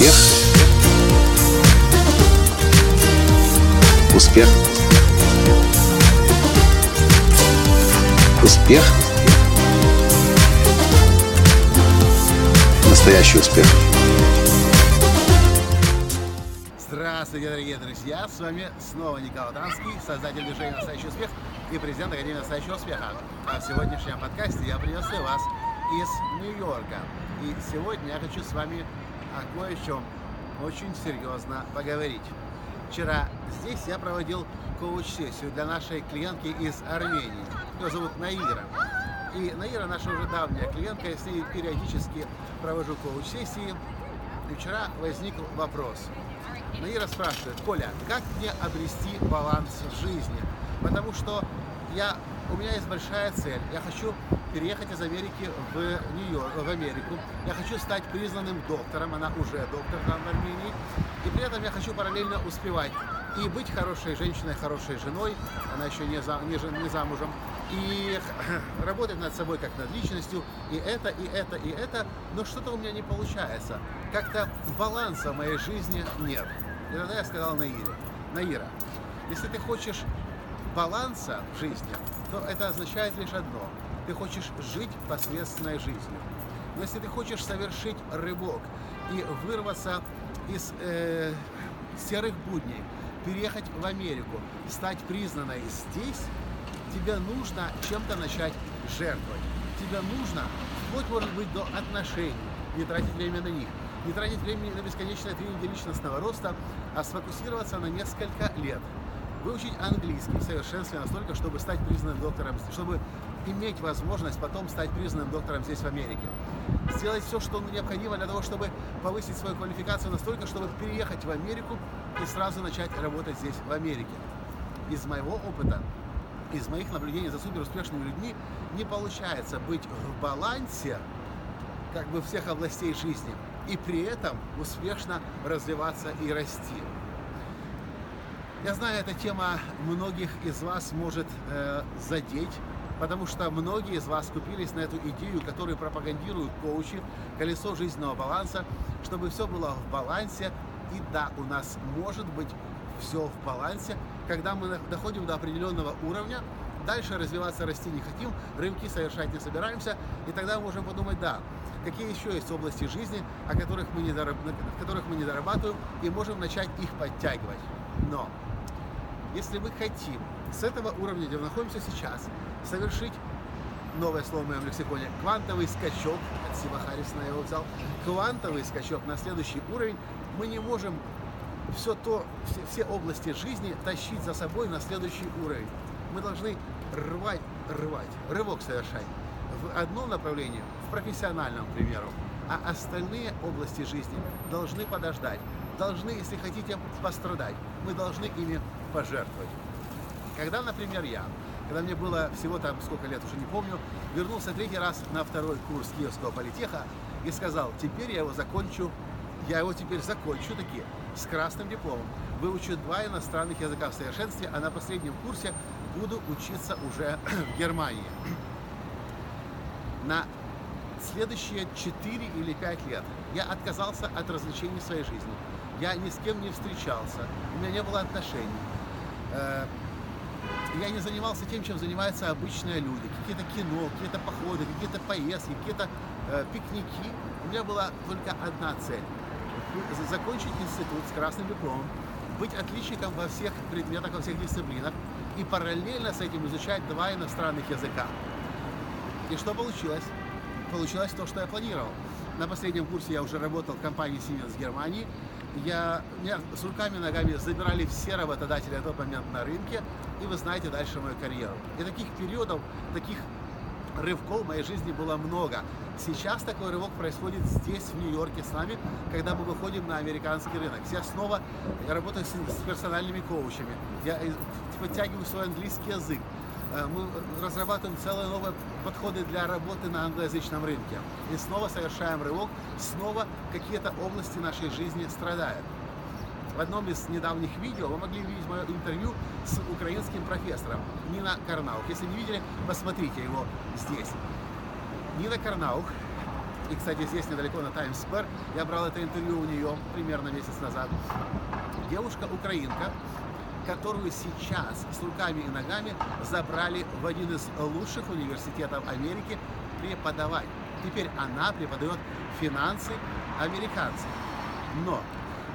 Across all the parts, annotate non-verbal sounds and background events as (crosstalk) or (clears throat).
Успех. Успех. Успех. Настоящий успех. Здравствуйте, дорогие друзья! С вами снова Николай Танский, создатель движения «Настоящий успех» и президент Академии «Настоящего успеха». А в сегодняшнем подкасте я приветствую вас из Нью-Йорка. И сегодня я хочу с вами о кое о чем очень серьезно поговорить. Вчера здесь я проводил коуч-сессию для нашей клиентки из Армении. Ее зовут Наира. И Наира наша уже давняя клиентка, я с ней периодически провожу коуч-сессии. И вчера возник вопрос. Наира спрашивает, Коля, как мне обрести баланс в жизни? Потому что я, у меня есть большая цель. Я хочу переехать из Америки в Нью-Йорк, в Америку. Я хочу стать признанным доктором, она уже доктор там в Армении. И при этом я хочу параллельно успевать и быть хорошей женщиной, хорошей женой, она еще не, за, не, не замужем, и (clears throat) работать над собой как над личностью, и это, и это, и это, но что-то у меня не получается. Как-то баланса в моей жизни нет. И тогда я сказал Наире, Наира, если ты хочешь баланса в жизни, то это означает лишь одно – ты хочешь жить посредственной жизнью. Но если ты хочешь совершить рывок и вырваться из э, серых будней, переехать в Америку, стать признанной здесь, тебе нужно чем-то начать жертвовать. Тебе нужно, вплоть может быть до отношений, не тратить время на них, не тратить времени на бесконечное тренинги личностного роста, а сфокусироваться на несколько лет. Выучить английский в совершенстве настолько, чтобы стать признанным доктором, чтобы иметь возможность потом стать признанным доктором здесь в Америке. Сделать все, что необходимо для того, чтобы повысить свою квалификацию настолько, чтобы переехать в Америку и сразу начать работать здесь в Америке. Из моего опыта, из моих наблюдений за суперуспешными людьми не получается быть в балансе как бы всех областей жизни и при этом успешно развиваться и расти. Я знаю, эта тема многих из вас может э, задеть, потому что многие из вас купились на эту идею, которую пропагандируют коучи, колесо жизненного баланса, чтобы все было в балансе. И да, у нас может быть все в балансе, когда мы доходим до определенного уровня, дальше развиваться, расти не хотим, рывки совершать не собираемся, и тогда мы можем подумать, да, какие еще есть области жизни, о которых мы не, дораб... которых мы не дорабатываем, и можем начать их подтягивать. Но если мы хотим с этого уровня, где мы находимся сейчас, совершить новое слово в моем лексиконе, квантовый скачок, от Сима Харрисона я его взял, квантовый скачок на следующий уровень, мы не можем все то, все, все области жизни тащить за собой на следующий уровень. Мы должны рвать, рвать, рывок совершать в одном направлении, в профессиональном, к примеру, а остальные области жизни должны подождать, должны, если хотите, пострадать. Мы должны ими пожертвовать. Когда, например, я, когда мне было всего там сколько лет, уже не помню, вернулся третий раз на второй курс Киевского политеха и сказал, теперь я его закончу, я его теперь закончу таки с красным дипломом, выучу два иностранных языка в совершенстве, а на последнем курсе буду учиться уже (clears throat) в Германии. На следующие 4 или 5 лет я отказался от развлечений в своей жизни. Я ни с кем не встречался, у меня не было отношений. Э, я не занимался тем, чем занимаются обычные люди. Какие-то кино, какие-то походы, какие-то поездки, какие-то э, пикники. У меня была только одна цель. Закончить институт с красным дипломом, быть отличником во всех предметах, во всех дисциплинах и параллельно с этим изучать два иностранных языка. И что получилось? Получилось то, что я планировал. На последнем курсе я уже работал в компании Siemens Германии, я, меня с руками и ногами забирали все работодатели на тот момент на рынке, и вы знаете дальше мою карьеру. И таких периодов, таких рывков в моей жизни было много. Сейчас такой рывок происходит здесь, в Нью-Йорке с нами, когда мы выходим на американский рынок. Я снова работаю с, с персональными коучами, я э, подтягиваю свой английский язык, мы разрабатываем целые новые подходы для работы на англоязычном рынке. И снова совершаем рывок, снова какие-то области нашей жизни страдают. В одном из недавних видео вы могли видеть мое интервью с украинским профессором Нина Карнаук. Если не видели, посмотрите его здесь. Нина Карнаук И, кстати, здесь недалеко на Таймс-сквер я брал это интервью у нее примерно месяц назад. Девушка-украинка, которую сейчас с руками и ногами забрали в один из лучших университетов Америки преподавать. Теперь она преподает финансы американцам. Но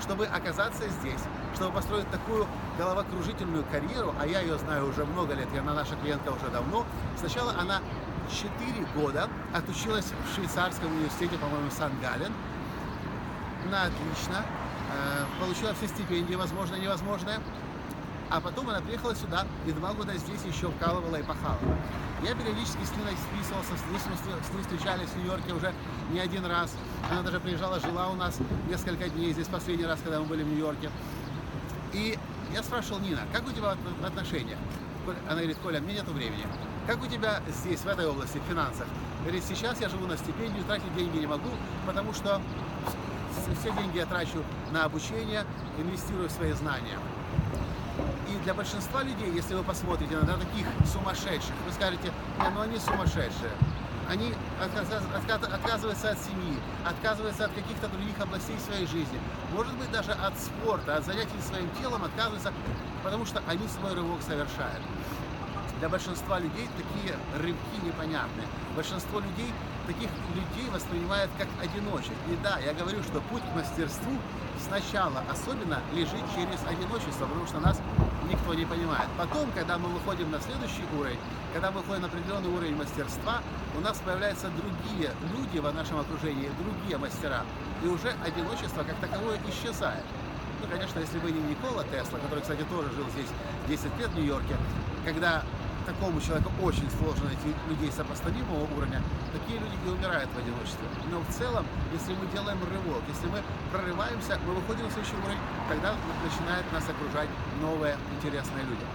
чтобы оказаться здесь, чтобы построить такую головокружительную карьеру, а я ее знаю уже много лет, и она наша клиентка уже давно, сначала она 4 года отучилась в швейцарском университете, по-моему, Сан-Гален, на отлично, э, получила все стипендии, возможно, невозможное, а потом она приехала сюда и два года здесь еще вкалывала и пахала. Я периодически с Ниной списывался, с ней, с ней встречались в Нью-Йорке уже не один раз. Она даже приезжала, жила у нас несколько дней здесь, последний раз, когда мы были в Нью-Йорке. И я спрашивал Нина, как у тебя отношения? Она говорит, Коля, мне нет времени. Как у тебя здесь, в этой области, в финансах? Говорит, сейчас я живу на стипендию, тратить деньги не могу, потому что все деньги я трачу на обучение, инвестирую в свои знания. И для большинства людей, если вы посмотрите на таких сумасшедших, вы скажете, не, ну они сумасшедшие. Они отказываются от семьи, отказываются от каких-то других областей своей жизни. Может быть, даже от спорта, от занятий своим телом отказываются, потому что они свой рывок совершают. Для большинства людей такие рывки непонятны. Большинство людей таких людей воспринимают как одиночек. И да, я говорю, что путь к мастерству сначала особенно лежит через одиночество, потому что нас никто не понимает. Потом, когда мы выходим на следующий уровень, когда мы выходим на определенный уровень мастерства, у нас появляются другие люди в нашем окружении, другие мастера, и уже одиночество как таковое исчезает. Ну, конечно, если бы не Никола Тесла, который, кстати, тоже жил здесь 10 лет в Нью-Йорке, когда такому человеку очень сложно найти людей сопоставимого уровня, такие люди и умирают в одиночестве. Но в целом, если мы делаем рывок, если мы прорываемся, мы выходим на следующий уровень, тогда начинают нас окружать новые интересные люди.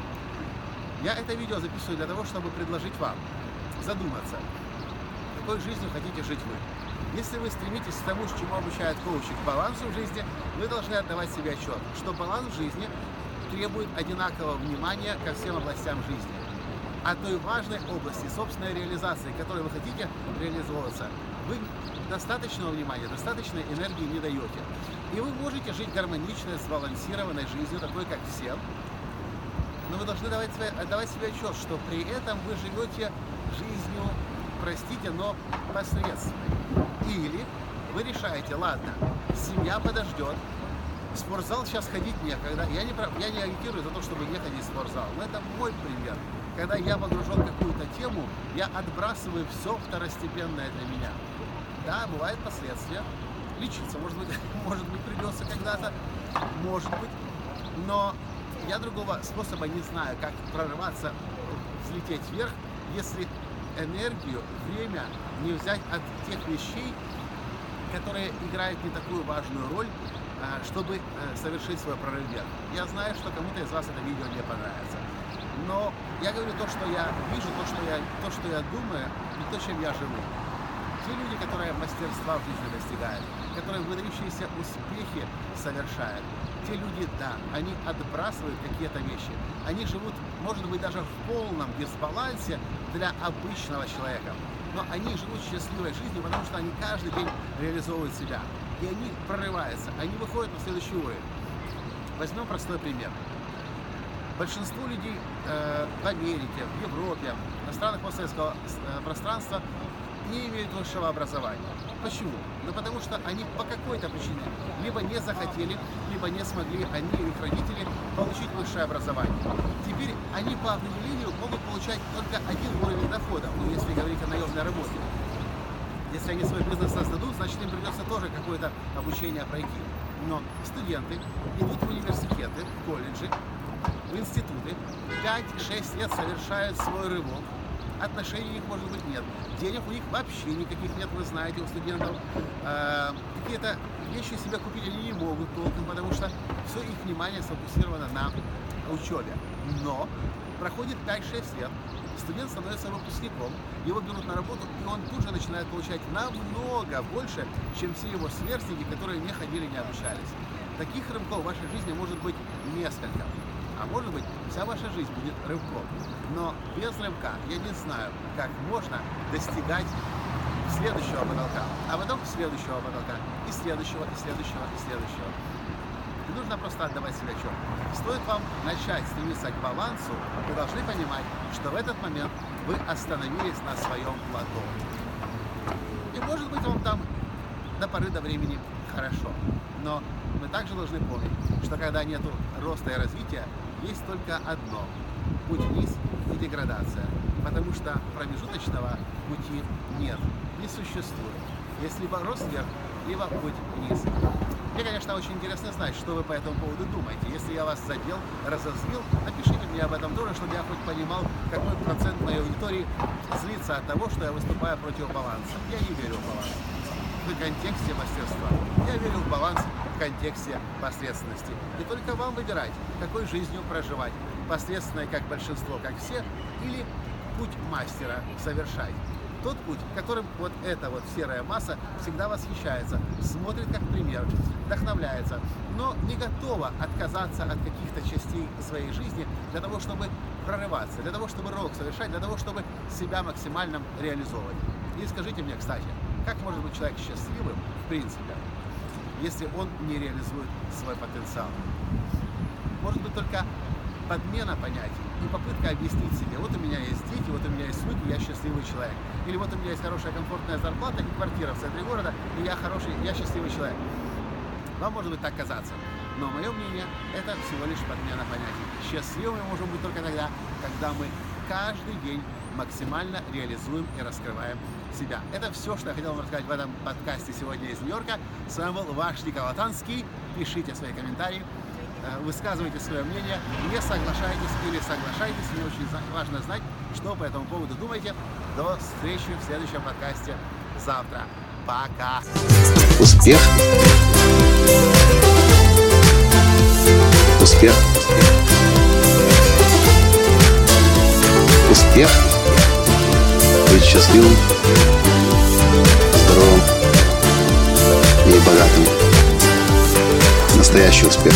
Я это видео записываю для того, чтобы предложить вам задуматься, какой жизнью хотите жить вы. Если вы стремитесь к тому, чему обучают коучи, к балансу в жизни, вы должны отдавать себе отчет, что баланс в жизни требует одинакового внимания ко всем областям жизни о той важной области собственной реализации, которой вы хотите реализовываться, вы достаточного внимания, достаточной энергии не даете. И вы можете жить гармоничной, сбалансированной жизнью, такой, как все, но вы должны давать, отдавать себе отчет, что при этом вы живете жизнью, простите, но посредственной. Или вы решаете, ладно, семья подождет, в спортзал сейчас ходить некогда. Я не, я не агитирую за то, чтобы не ходить в спортзал, но это мой пример когда я погружен в какую-то тему, я отбрасываю все второстепенное для меня. Да, бывают последствия. Лечиться, может быть, (laughs) может быть, придется когда-то, может быть. Но я другого способа не знаю, как прорываться, взлететь вверх, если энергию, время не взять от тех вещей, которые играют не такую важную роль, а, чтобы э, совершить свой прорыв вверх. Я знаю, что кому-то из вас это видео не понравится. Но я говорю то, что я вижу, то, что я, то, что я думаю, и то, чем я живу. Те люди, которые мастерства в жизни достигают, которые выдающиеся успехи совершают, те люди, да, они отбрасывают какие-то вещи. Они живут, может быть, даже в полном дисбалансе для обычного человека. Но они живут счастливой жизнью, потому что они каждый день реализовывают себя. И они прорываются, они выходят на следующий уровень. Возьмем простой пример. Большинство людей э, в Америке, в Европе, на странах постсоветского э, пространства не имеют высшего образования. Почему? Ну потому что они по какой-то причине либо не захотели, либо не смогли, они или их родители, получить высшее образование. Теперь они по определению могут получать только один уровень дохода, ну, если говорить о наемной работе. Если они свой бизнес создадут, значит им придется тоже какое-то обучение пройти. Но студенты идут в университеты, в колледжи, в институты, 5-6 лет совершают свой рывок, отношений у них, может быть, нет. Денег у них вообще никаких нет, вы знаете, у студентов. Э, какие-то вещи себе купить они не могут толком, потому что все их внимание сфокусировано на учебе. Но проходит 5-6 лет, студент становится выпускником, его берут на работу, и он тут же начинает получать намного больше, чем все его сверстники, которые не ходили, не обучались. Таких рывков в вашей жизни может быть несколько. А может быть, вся ваша жизнь будет рывком. Но без рывка я не знаю, как можно достигать следующего потолка, а потом следующего потолка, и следующего, и следующего, и следующего. И нужно просто отдавать себе отчет. Стоит вам начать стремиться к балансу, вы должны понимать, что в этот момент вы остановились на своем плато. И может быть вам там до поры до времени хорошо. Но мы также должны помнить, что когда нет роста и развития, есть только одно – путь вниз и деградация. Потому что промежуточного пути нет, не существует. Есть либо рост вверх, либо путь вниз. Мне, конечно, очень интересно знать, что вы по этому поводу думаете. Если я вас задел, разозлил, напишите мне об этом тоже, чтобы я хоть понимал, какой процент моей аудитории злится от того, что я выступаю против баланса. Я не верю в баланс в контексте мастерства. Я верю в баланс в контексте посредственности. И только вам выбирать, какой жизнью проживать. Посредственной, как большинство, как все, или путь мастера совершать. Тот путь, которым вот эта вот серая масса всегда восхищается, смотрит как пример, вдохновляется, но не готова отказаться от каких-то частей своей жизни для того, чтобы прорываться, для того, чтобы рок совершать, для того, чтобы себя максимально реализовывать. И скажите мне, кстати, как может быть человек счастливым, в принципе, если он не реализует свой потенциал? Может быть только подмена понятий и попытка объяснить себе, вот у меня есть дети, вот у меня есть внуки, я счастливый человек. Или вот у меня есть хорошая комфортная зарплата и квартира в центре города, и я хороший, я счастливый человек. Вам может быть так казаться. Но мое мнение, это всего лишь подмена понятий. Счастливыми мы можем быть только тогда, когда мы каждый день максимально реализуем и раскрываем себя. Это все, что я хотел вам рассказать в этом подкасте сегодня из Нью-Йорка. С вами был ваш Николай Танский. Пишите свои комментарии, высказывайте свое мнение. Не соглашайтесь или соглашайтесь. Мне очень важно знать, что по этому поводу думаете. До встречи в следующем подкасте завтра. Пока! Успех! Успех! Успех! Быть счастливым! здоровым и богатым. Настоящий успех.